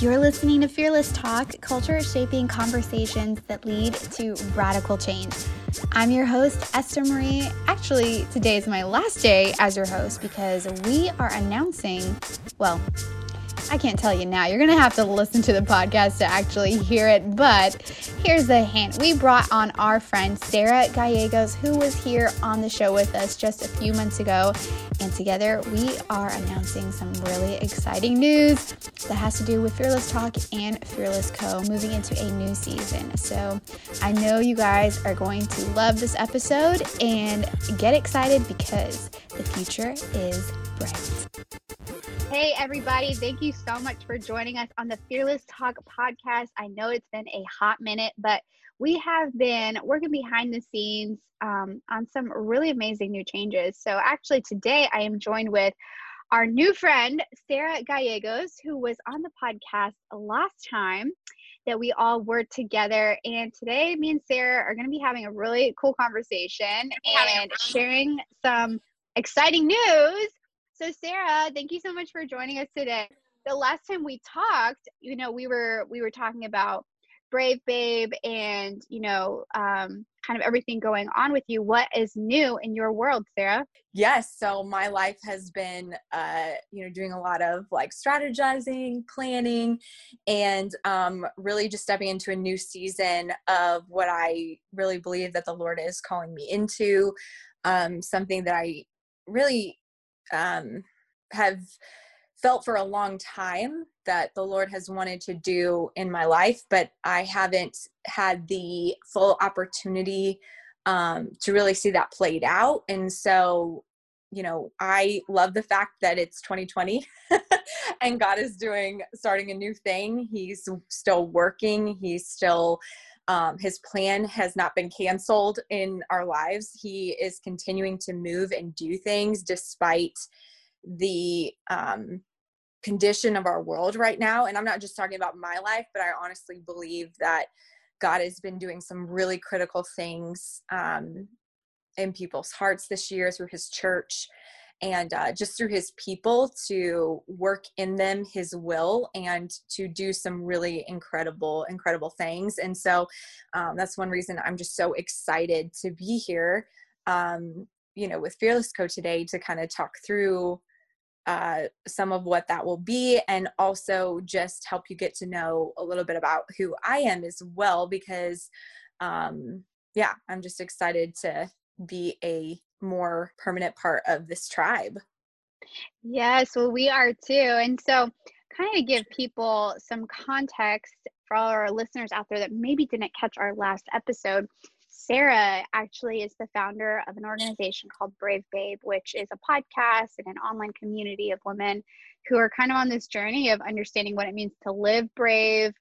You're listening to Fearless Talk, culture shaping conversations that lead to radical change. I'm your host, Esther Marie. Actually, today is my last day as your host because we are announcing, well, I can't tell you now. You're going to have to listen to the podcast to actually hear it. But here's the hint we brought on our friend Sarah Gallegos, who was here on the show with us just a few months ago. And together we are announcing some really exciting news that has to do with Fearless Talk and Fearless Co. moving into a new season. So I know you guys are going to love this episode and get excited because the future is bright. Hey, everybody. Thank you so much for joining us on the Fearless Talk podcast. I know it's been a hot minute, but we have been working behind the scenes um, on some really amazing new changes. So, actually, today I am joined with our new friend, Sarah Gallegos, who was on the podcast last time that we all were together. And today, me and Sarah are going to be having a really cool conversation and sharing some exciting news so Sarah, thank you so much for joining us today. The last time we talked, you know, we were we were talking about Brave Babe and, you know, um, kind of everything going on with you. What is new in your world, Sarah? Yes. So my life has been, uh, you know, doing a lot of like strategizing, planning, and um, really just stepping into a new season of what I really believe that the Lord is calling me into. Um, something that I really um, have felt for a long time that the Lord has wanted to do in my life, but I haven't had the full opportunity um, to really see that played out. And so, you know, I love the fact that it's 2020 and God is doing, starting a new thing. He's still working, He's still. Um, his plan has not been canceled in our lives. He is continuing to move and do things despite the um, condition of our world right now. And I'm not just talking about my life, but I honestly believe that God has been doing some really critical things um, in people's hearts this year through his church and uh, just through his people to work in them his will and to do some really incredible incredible things. And so um, that's one reason i'm just so excited to be here um, you know with fearless co today to kind of talk through uh, some of what that will be and also just help you get to know a little bit about who I am as well because um, yeah, I'm just excited to be a more permanent part of this tribe. Yes, well, we are too. And so, kind of give people some context for all our listeners out there that maybe didn't catch our last episode. Sarah actually is the founder of an organization called Brave Babe, which is a podcast and an online community of women who are kind of on this journey of understanding what it means to live brave,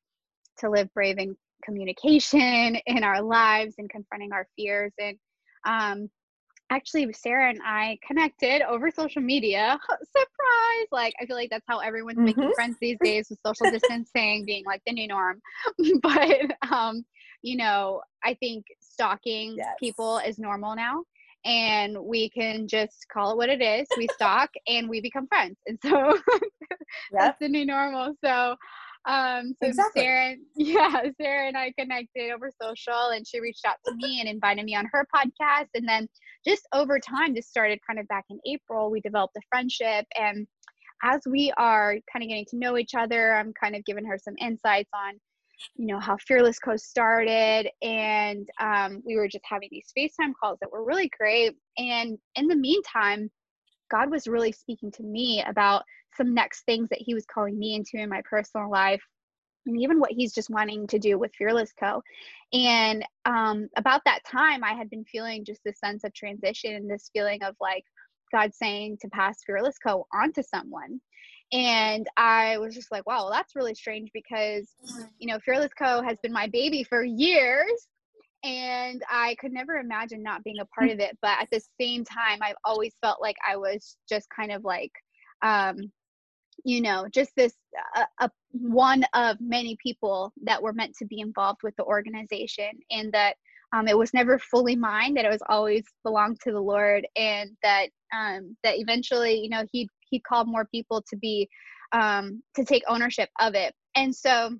to live brave in communication in our lives and confronting our fears. And um, actually, Sarah and I connected over social media. Surprise! Like, I feel like that's how everyone's mm-hmm. making friends these days with social distancing being like the new norm. but, um, you know, I think stalking yes. people is normal now and we can just call it what it is. We stalk and we become friends. And so yep. that's the new normal. So um so exactly. Sarah yeah, Sarah and I connected over social and she reached out to me and invited me on her podcast. And then just over time, this started kind of back in April, we developed a friendship and as we are kind of getting to know each other, I'm kind of giving her some insights on you know how fearless co started and um, we were just having these facetime calls that were really great and in the meantime god was really speaking to me about some next things that he was calling me into in my personal life and even what he's just wanting to do with fearless co and um, about that time i had been feeling just this sense of transition and this feeling of like god saying to pass fearless co onto someone and I was just like, wow, well, that's really strange because, you know, Fearless Co. has been my baby for years. And I could never imagine not being a part of it. But at the same time, I've always felt like I was just kind of like, um, you know, just this uh, one of many people that were meant to be involved with the organization, and that um, it was never fully mine. That it was always belonged to the Lord, and that um, that eventually, you know, he he called more people to be um, to take ownership of it And so,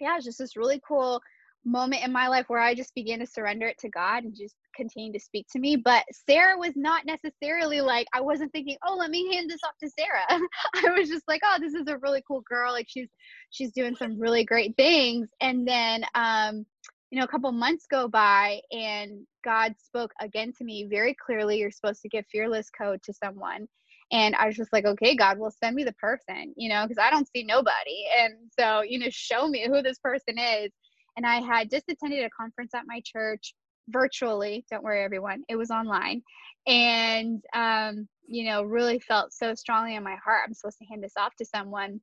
yeah, it's just this really cool moment in my life where I just began to surrender it to God and just continue to speak to me. But Sarah was not necessarily like, I wasn't thinking, oh, let me hand this off to Sarah. I was just like, oh, this is a really cool girl. Like she's she's doing some really great things. And then um, you know, a couple months go by and God spoke again to me very clearly, you're supposed to give fearless co to someone. And I was just like, okay, God will send me the person, you know, because I don't see nobody. And so, you know, show me who this person is and I had just attended a conference at my church virtually. Don't worry, everyone, it was online. And, um, you know, really felt so strongly in my heart, I'm supposed to hand this off to someone.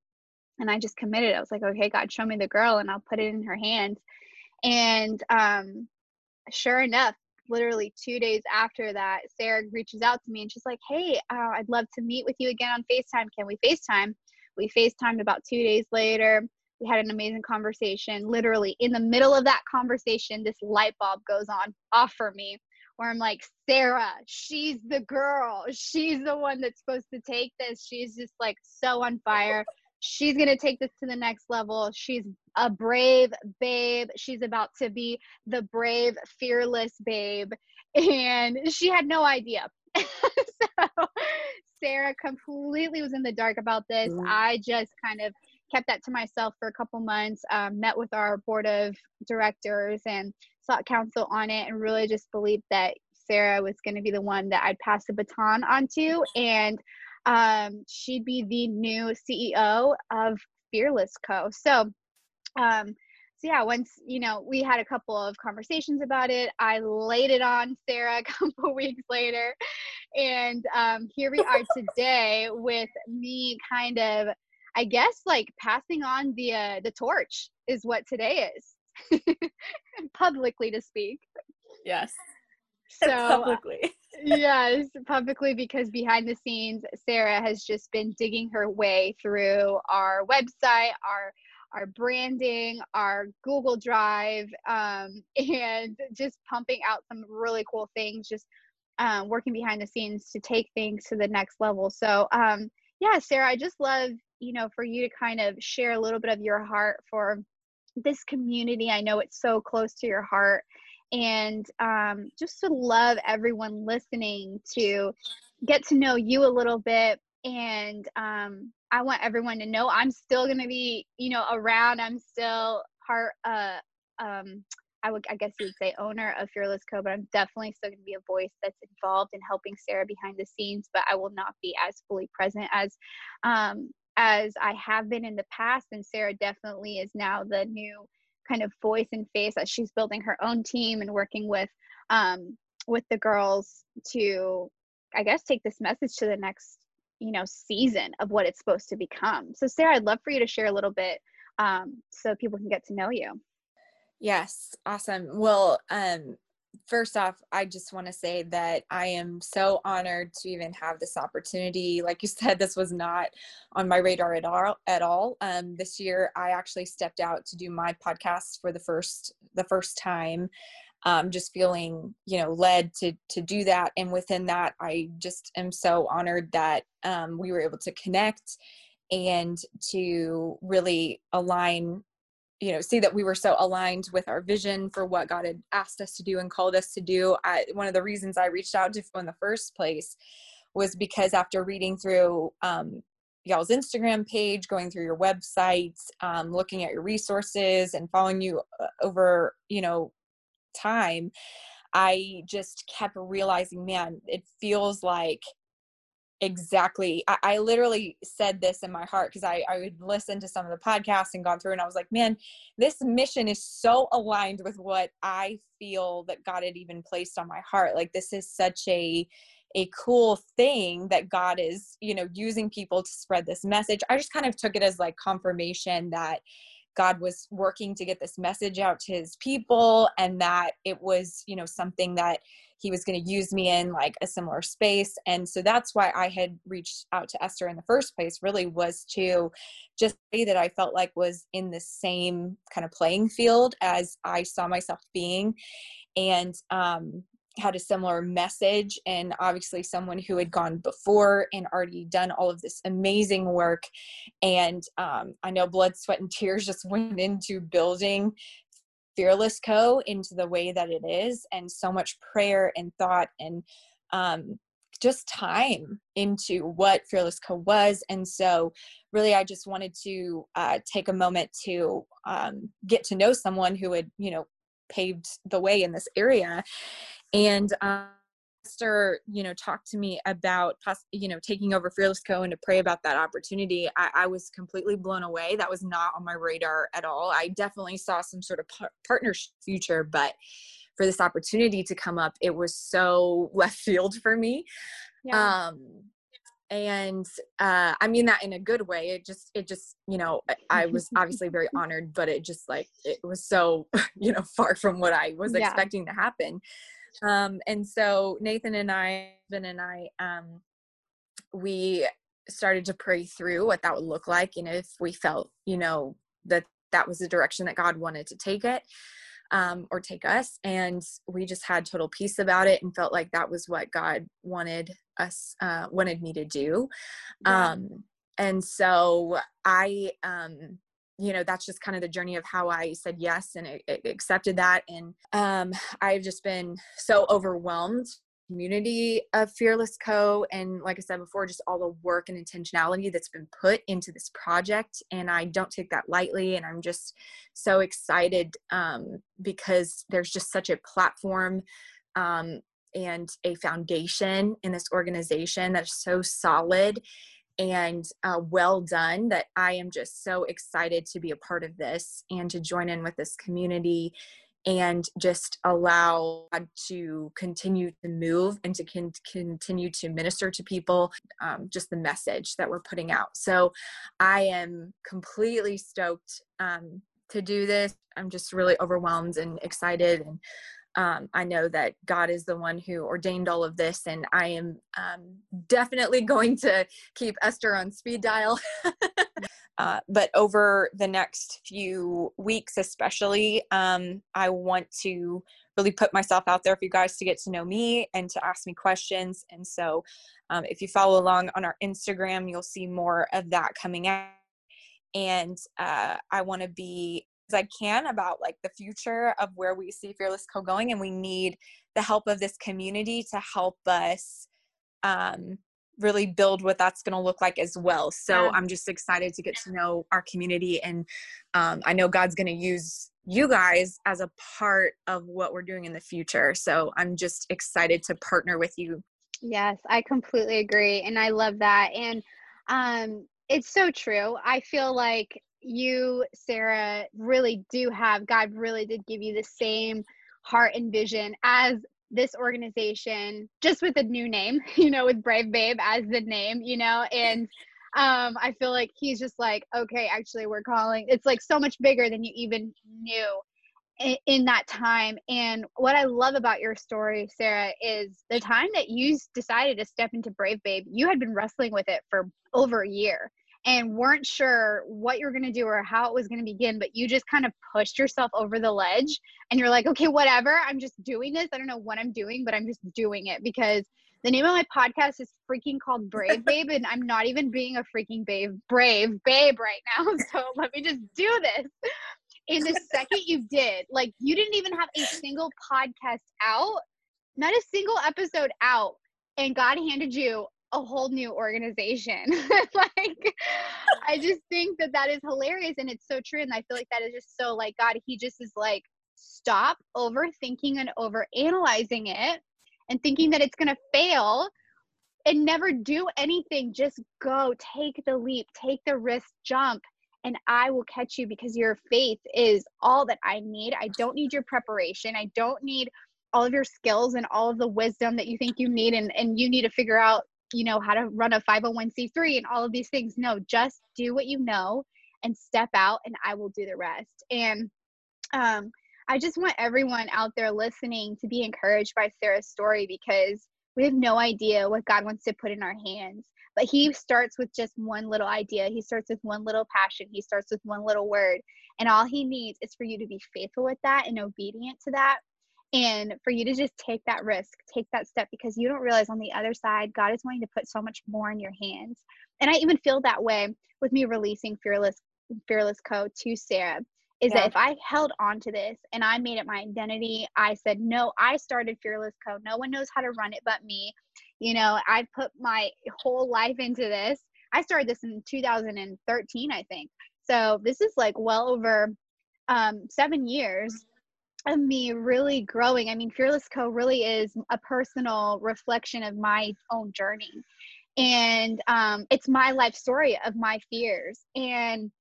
And I just committed. I was like, okay, God, show me the girl and I'll put it in her hands. And um, sure enough, literally two days after that, Sarah reaches out to me and she's like, hey, uh, I'd love to meet with you again on FaceTime. Can we FaceTime? We FaceTimed about two days later we had an amazing conversation. Literally, in the middle of that conversation, this light bulb goes on off for me where I'm like, Sarah, she's the girl. She's the one that's supposed to take this. She's just like so on fire. She's going to take this to the next level. She's a brave babe. She's about to be the brave, fearless babe. And she had no idea. so Sarah completely was in the dark about this. Mm. I just kind of kept that to myself for a couple months, um, met with our board of directors and sought counsel on it, and really just believed that Sarah was going to be the one that I'd pass the baton onto, and um, she'd be the new CEO of Fearless Co. So, um, so yeah, once you know we had a couple of conversations about it, I laid it on Sarah a couple weeks later, and um, here we are today with me kind of I guess like passing on the uh, the torch is what today is, publicly to speak. Yes. So publicly. yes, publicly because behind the scenes, Sarah has just been digging her way through our website, our our branding, our Google Drive, um, and just pumping out some really cool things. Just um, working behind the scenes to take things to the next level. So, um, yeah, Sarah, I just love you know, for you to kind of share a little bit of your heart for this community. I know it's so close to your heart. And um, just to love everyone listening to get to know you a little bit. And um, I want everyone to know I'm still going to be, you know, around. I'm still part, uh, um, I would, I guess you would say owner of Fearless Co, but I'm definitely still going to be a voice that's involved in helping Sarah behind the scenes, but I will not be as fully present as um, as I have been in the past. And Sarah definitely is now the new kind of voice and face as she's building her own team and working with um, with the girls to, I guess, take this message to the next you know season of what it's supposed to become. So Sarah, I'd love for you to share a little bit um, so people can get to know you. Yes, awesome. Well, um, first off, I just want to say that I am so honored to even have this opportunity. Like you said, this was not on my radar at all. At all. Um, this year, I actually stepped out to do my podcast for the first the first time. Um, just feeling, you know, led to to do that, and within that, I just am so honored that um, we were able to connect and to really align you know see that we were so aligned with our vision for what god had asked us to do and called us to do. I, one of the reasons i reached out to in the first place was because after reading through um, y'all's instagram page going through your websites um, looking at your resources and following you uh, over you know time i just kept realizing man it feels like exactly. I, I, literally said this in my heart because I, I would listen to some of the podcasts and gone through and i was like man this mission is so aligned with what i feel that god had even placed on my heart. Like this is such a a cool thing that god is you know using people to spread this message. I just kind of took it as like confirmation that God was working to get this message out to his people and that it was, you know, something that he was going to use me in like a similar space. And so that's why I had reached out to Esther in the first place, really was to just say that I felt like was in the same kind of playing field as I saw myself being. And um, had a similar message and obviously someone who had gone before and already done all of this amazing work. And um, i know blood sweat and tears just went into building fearless co into the way that it is and so much prayer and thought and um, just time into what fearless co was. And so really i just wanted to uh, take a moment to um, get to know someone who had you know paved the way in this area and um, pastor you know talked to me about you know taking over fearless co and to pray about that opportunity I, I, was completely blown away. That was not on my radar at all. I definitely saw some sort of par- partnership future but for this opportunity to come up it was so left field for me. Yeah. um and uh i mean that in a good way. It just it just you know i was obviously very honored but it just like it was so you know far from what i was yeah. expecting to happen um and so nathan and i ben and i um we started to pray through what that would look like and if we felt you know that that was the direction that god wanted to take it um, or take us. And we just had total peace about it and felt like that was what God wanted us, uh, wanted me to do. Yeah. Um, and so I, um, you know, that's just kind of the journey of how I said yes and it, it accepted that. And um, I've just been so overwhelmed community of Fearless Co. And like I said before, just all the work and intentionality that's been put into this project. And I don't take that lightly. And I'm just so excited um, because there's just such a platform um, and a foundation in this organization that's so solid and uh, well done that I am just so excited to be a part of this and to join in with this community and just allow God to continue to move and to con- continue to minister to people, um, just the message that we're putting out. So I am completely stoked um, to do this. I'm just really overwhelmed and excited. And um, I know that God is the one who ordained all of this, and I am um, definitely going to keep Esther on speed dial. Uh, but over the next few weeks, especially, um, I want to really put myself out there for you guys to get to know me and to ask me questions. And so, um, if you follow along on our Instagram, you'll see more of that coming out. And uh, I want to be I can about like the future of where we see Fearless Co going, and we need the help of this community to help us um, really build what that's going to look like as well. So yeah. I'm just excited to get to know our community. And um, I know God's going to use you guys as a part of what we're doing in the future. So I'm just excited to partner with you. Yes, I completely agree. And I love that. And um, it's so true. I feel like you, Sarah, really do have, God really did give you the same heart and vision as this organization just with a new name, you know, with Brave Babe as the name, you know, and um, I feel like he's just like, okay, actually, we're calling. It's like so much bigger than you even knew in, in that time. And what I love about your story, Sarah, is the time that you decided to step into Brave Babe, you had been wrestling with it for over a year and weren't sure what you're going to do or how it was going to begin, but you just kind of pushed yourself over the ledge and you're like, okay, whatever, I'm just doing this. I don't know what I'm doing, but I'm just doing it because the name of my podcast is freaking called Brave Babe, and I'm not even being a freaking babe, brave babe right now. So let me just do this. In the second you did, like you didn't even have a single podcast out, not a single episode out, and God handed you a whole new organization. like, I just think that that is hilarious and it's so true. And I feel like that is just so like God, He just is like, stop overthinking and over analyzing it and thinking that it's going to fail and never do anything. Just go, take the leap, take the risk, jump. And I will catch you because your faith is all that I need. I don't need your preparation. I don't need all of your skills and all of the wisdom that you think you need and, and you need to figure out you know how to run a 501c3 and all of these things. No just do what you know and step out and i will do the rest. And um, i just want everyone out there listening to be encouraged by sarah's story because we have no idea what god wants to put in our hands. But he starts with just one little idea. He starts with one little passion. He starts with one little word. And all he needs is for you to be faithful with that and obedient to that and for you to just take that risk take that step because you don't realize on the other side god is wanting to put so much more in your hands. And i even feel that way with me releasing fearless fearless co to sarah is yeah. that if i held on to this and i made it my identity i said no i started fearless co. No one knows how to run it but me. You know i put my whole life into this. I started this in 2013 i think. So this is like well over um, seven years of me really growing. I mean, Fearless Co really is a personal reflection of my own journey. And um, it's my life story of my fears. And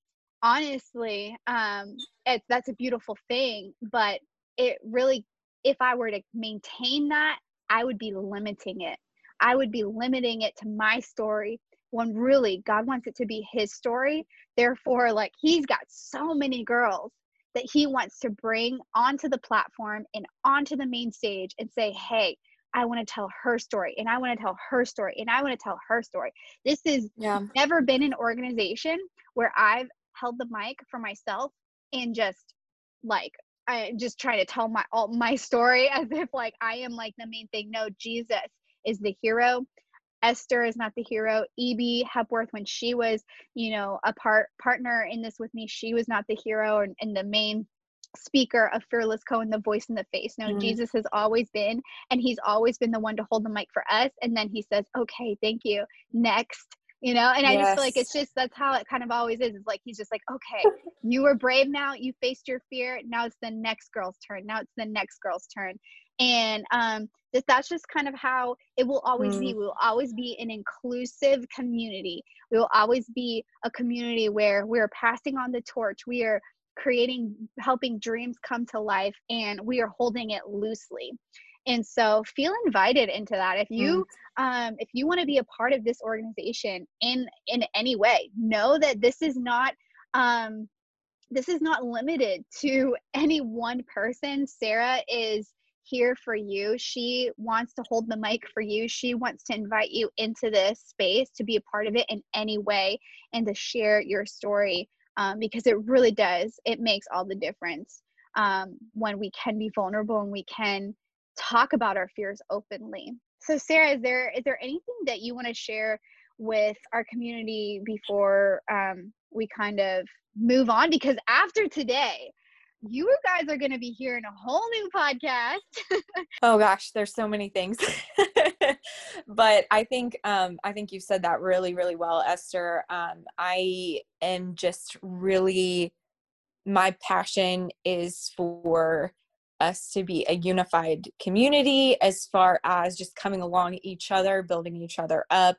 honestly, um, it's that's a beautiful thing. But it really, if I were to maintain that, I would be limiting it. I would be limiting it to my story when really God wants it to be his story. Therefore, like he's got so many girls that he wants to bring onto the platform and onto the main stage and say, hey, I want to tell her story and I want to tell her story and I want to tell her story. This has yeah. never been an organization where I've held the mic for myself and just like I just try to tell my all my story as if like I am like the main thing. No, Jesus is the hero. Esther is not the hero. E.B. Hepworth, when she was, you know, a part partner in this with me, she was not the hero and, and the main speaker of Fearless Co and the voice in the face. No, mm-hmm. Jesus has always been, and he's always been the one to hold the mic for us. And then he says, Okay, thank you. Next. You know, and yes. I just feel like it's just that's how it kind of always is. It's like he's just like, okay, you were brave now, you faced your fear. Now it's the next girl's turn. Now it's the next girl's turn and um, that that's just kind of how it will always mm. be we will always be an inclusive community. We will always be a community where we're passing on the torch. We are creating helping dreams come to life and we are holding it loosely. And so feel invited into that. If you mm. um, if you want to be a part of this organization in in any way know that this is not um, this is not limited to any one person. Sarah is here for you. She wants to hold the mic for you. She wants to invite you into this space to be a part of it in any way and to share your story um, because it really does. It makes all the difference um, when we can be vulnerable and we can talk about our fears openly. So, Sarah, is there is there anything that you want to share with our community before um, we kind of move on? Because after today, you guys are going to be hearing a whole new podcast. oh gosh, there's so many things. but I think um I think you said that really really well, Esther. Um I am just really my passion is for us to be a unified community as far as just coming along each other, building each other up.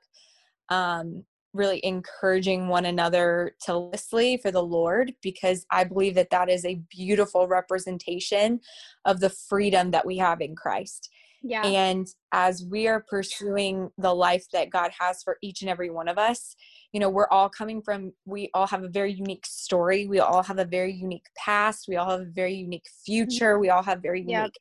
Um, really encouraging one another to listly for the Lord because I believe that that is a beautiful representation of the freedom that we have in Christ. Yeah. And as we are pursuing the life that God has for each and every one of us, you know, we're all coming from, we all have a very unique story. We all have a very unique past. We all have a very unique mm-hmm. future. We all have very unique yep.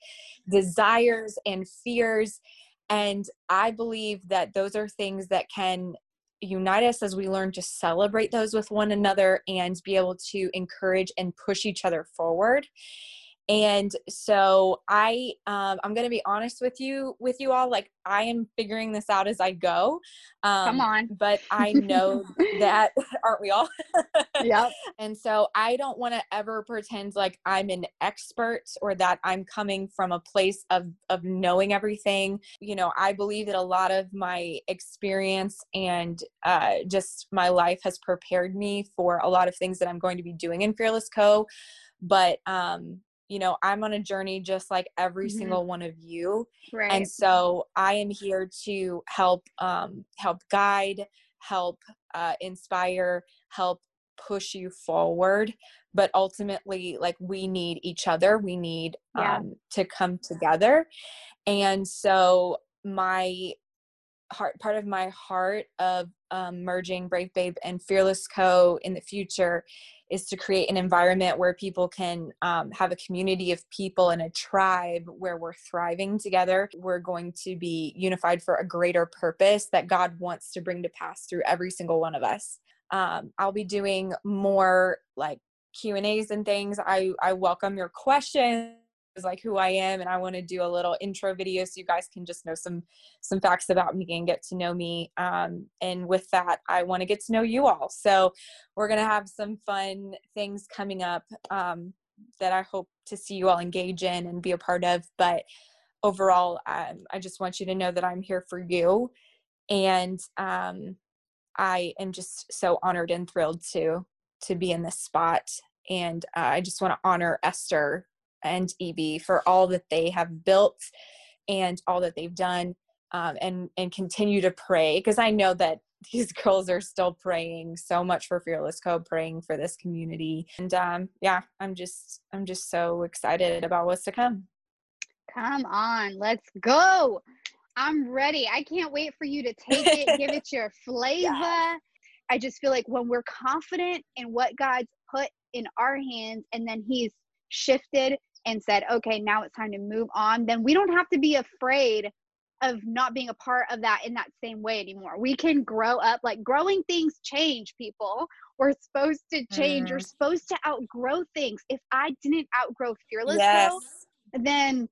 desires and fears. And I believe that those are things that can unite us as we learn to celebrate those with one another and be able to encourage and push each other forward and so i um, i'm going to be honest with you with you all like i am figuring this out as i go um, come on. but i know that aren't we all? Yep. And so i don't want to ever pretend like i'm an expert or that i'm coming from a place of of knowing everything. You know i believe that a lot of my experience and uh, just my life has prepared me for a lot of things that i'm going to be doing in fearless co. But um you know i'm on a journey just like every mm-hmm. single one of you right. and so i am here to help um help guide help uh, inspire help push you forward but ultimately like we need each other we need yeah. um to come together and so my heart part of my heart of um, merging brave babe and fearless co in the future is to create an environment where people can um, have a community of people and a tribe where we're thriving together. We're going to be unified for a greater purpose that God wants to bring to pass through every single one of us. Um, I'll be doing more like Q and A's and things. I I welcome your questions like who I am and I want to do a little intro video so you guys can just know some some facts about me and get to know me. Um, and with that, I want to get to know you all. So we're gonna have some fun things coming up um, that I hope to see you all engage in and be a part of. But overall, um, I just want you to know that I'm here for you, and um, I am just so honored and thrilled to to be in this spot. And uh, I just want to honor Esther and EB for all that they have built and all that they've done um, and and continue to pray because I know that these girls are still praying so much for Fearless Co, praying for this community, and um, yeah, I'm just I'm just so excited about what's to come. Come on, let's go! I'm ready. I can't wait for you to take it, give it your flavor. Yeah. I just feel like when we're confident in what God's put in our hands, and then He's shifted and said, okay, now it's time to move on, then we don't have to be afraid of not being a part of that in that same way anymore. We can grow up like growing things change people. We're supposed to change. Mm. You're supposed to outgrow things. If I didn't outgrow Fearless yes. then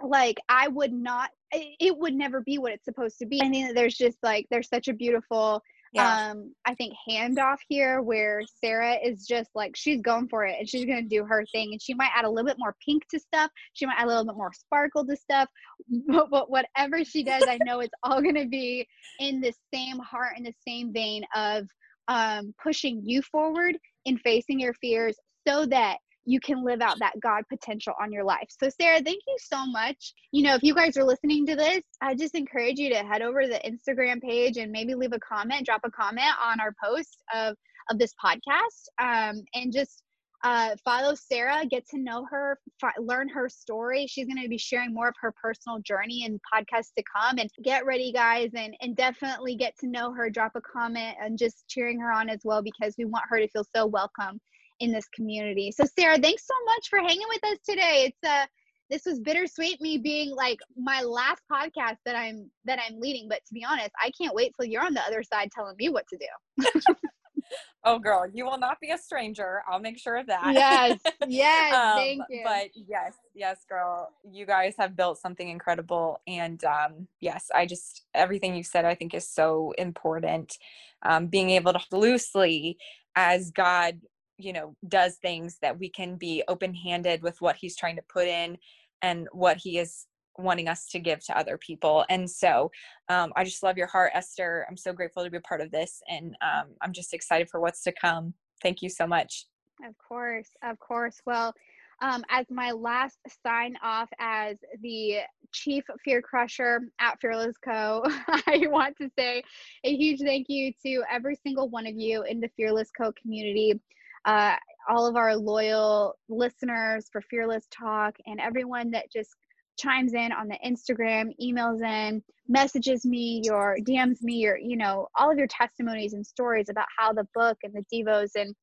like I would not it would never be what it's supposed to be. I think that there's just like there's such a beautiful yeah. um i think handoff here where sarah is just like she's going for it and she's gonna do her thing and she might add a little bit more pink to stuff she might add a little bit more sparkle to stuff but, but whatever she does i know it's all gonna be in the same heart and the same vein of um pushing you forward in facing your fears so that you can live out that God potential on your life. So, Sarah, thank you so much. You know, if you guys are listening to this, I just encourage you to head over to the Instagram page and maybe leave a comment, drop a comment on our post of of this podcast, um, and just uh, follow Sarah, get to know her, learn her story. She's going to be sharing more of her personal journey and podcasts to come. And get ready, guys, and and definitely get to know her. Drop a comment and just cheering her on as well because we want her to feel so welcome in this community. So Sarah, thanks so much for hanging with us today. It's uh this was bittersweet me being like my last podcast that I'm that I'm leading, but to be honest, I can't wait till you're on the other side telling me what to do. oh girl, you will not be a stranger. I'll make sure of that. Yes. Yes, um, thank you. But yes, yes, girl, you guys have built something incredible and um yes, I just everything you said I think is so important. Um being able to loosely as God you know does things that we can be open handed with what he's trying to put in and what he is wanting us to give to other people. And so um, i just love your heart esther. I'm so grateful to be a part of this and um, i'm just excited for what's to come. Thank you so much. Of course of course. Well um, as my last sign off as the chief fear crusher at fearless co i want to say a huge thank you to every single one of you in the fearless co community uh, all of our loyal listeners for Fearless Talk, and everyone that just chimes in on the Instagram, emails in, messages me, your DMs me, your, you know, all of your testimonies and stories about how the book and the Devos and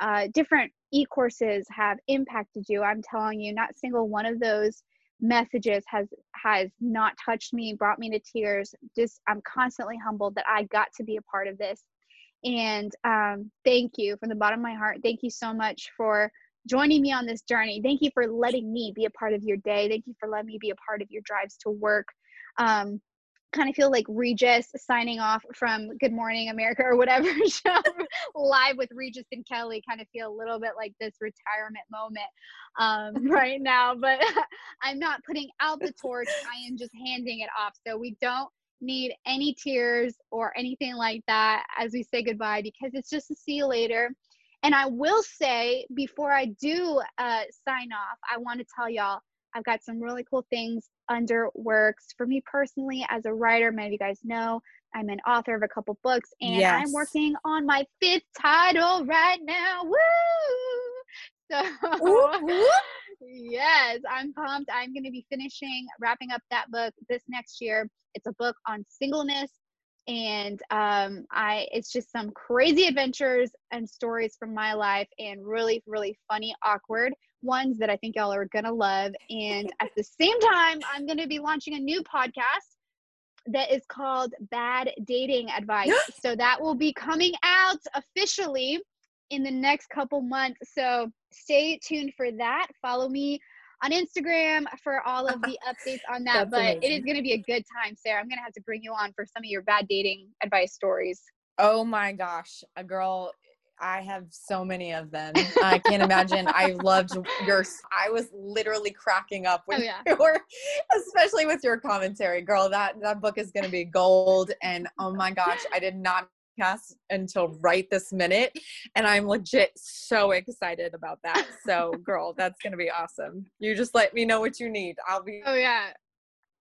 uh, different e courses have impacted you. I'm telling you, not single one of those messages has has not touched me brought me to tears just i'm constantly humbled that i got to be a part of this and um, thank you from the bottom of my heart. Thank you so much for joining me on this journey. Thank you for letting me be a part of your day. Thank you for letting me be a part of your drives to work. Um, kind of feel like Regis signing off from Good Morning America or whatever show live with Regis and Kelly. Kind of feel a little bit like this retirement moment um, right now, but I'm not putting out the torch. I am just handing it off. So we don't need any tears or anything like that as we say goodbye because it's just a see you later. And I will say before I do uh, sign off, I want to tell y'all I've got some really cool things under works for me personally as a writer. Many of you guys know I'm an author of a couple books and yes. I'm working on my fifth title right now. Woo! So, yes, I'm pumped. I'm going to be finishing, wrapping up that book this next year. It's a book on singleness, and um, I it's just some crazy adventures and stories from my life, and really, really funny, awkward ones that I think y'all are gonna love. And at the same time, I'm going to be launching a new podcast that is called Bad Dating Advice. so that will be coming out officially in the next couple months. So stay tuned for that. Follow me on Instagram for all of the updates on that. but amazing. it is going to be a good time, Sarah. I'm going to have to bring you on for some of your bad dating advice stories. Oh my gosh, a girl. I have so many of them. I can't imagine. I loved your. I was literally cracking up oh, with Oh, yeah. you were, especially with your commentary, girl. That that book is going to be gold. And oh my gosh, I did not cast until right this minute, and I'm legit so excited about that. So, girl, that's going to be awesome. You just let me know what you need. I'll be. Oh yeah.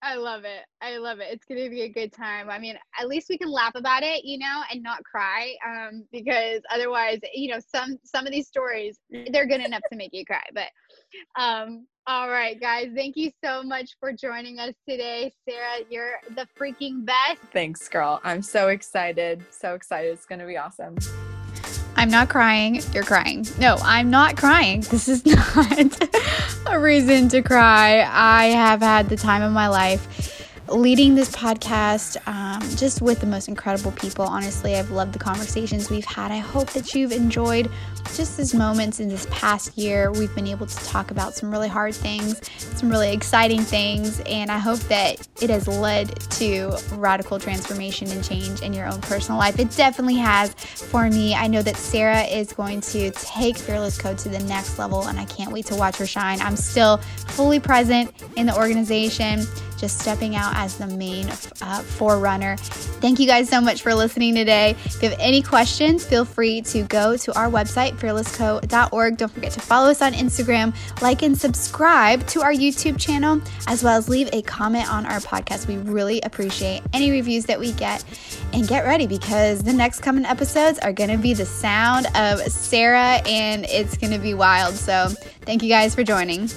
I love it. I love it. It's gonna be a good time. I mean, at least we can laugh about it, you know, and not cry. Um, because otherwise, you know, some some of these stories they're good enough to make you cry. But um, all right, guys, thank you so much for joining us today. Sarah, you're the freaking best. Thanks, girl. I'm so excited. So excited. It's going to be awesome. I'm not crying. You're crying. No, I'm not crying. This is not a reason to cry. I have had the time of my life leading this podcast um, just with the most incredible people. Honestly, I've loved the conversations we've had. I hope that you've enjoyed just these moments in this past year. We've been able to talk about some really hard things, some really exciting things, and I hope that it has led to radical transformation and change in your own personal life. It definitely has for me. I know that Sarah is going to take Fearless Co to the next level, and I can't wait to watch her shine. I'm still fully present in the organization just stepping out as the main uh, forerunner. Thank you guys so much for listening today. If you have any questions, feel free to go to our website, fearlessco.org. Don't forget to follow us on Instagram, like and subscribe to our YouTube channel, as well as leave a comment on our podcast. We really appreciate any reviews that we get. And get ready because the next coming episodes are going to be the sound of Sarah, and it's going to be wild. So, thank you guys for joining.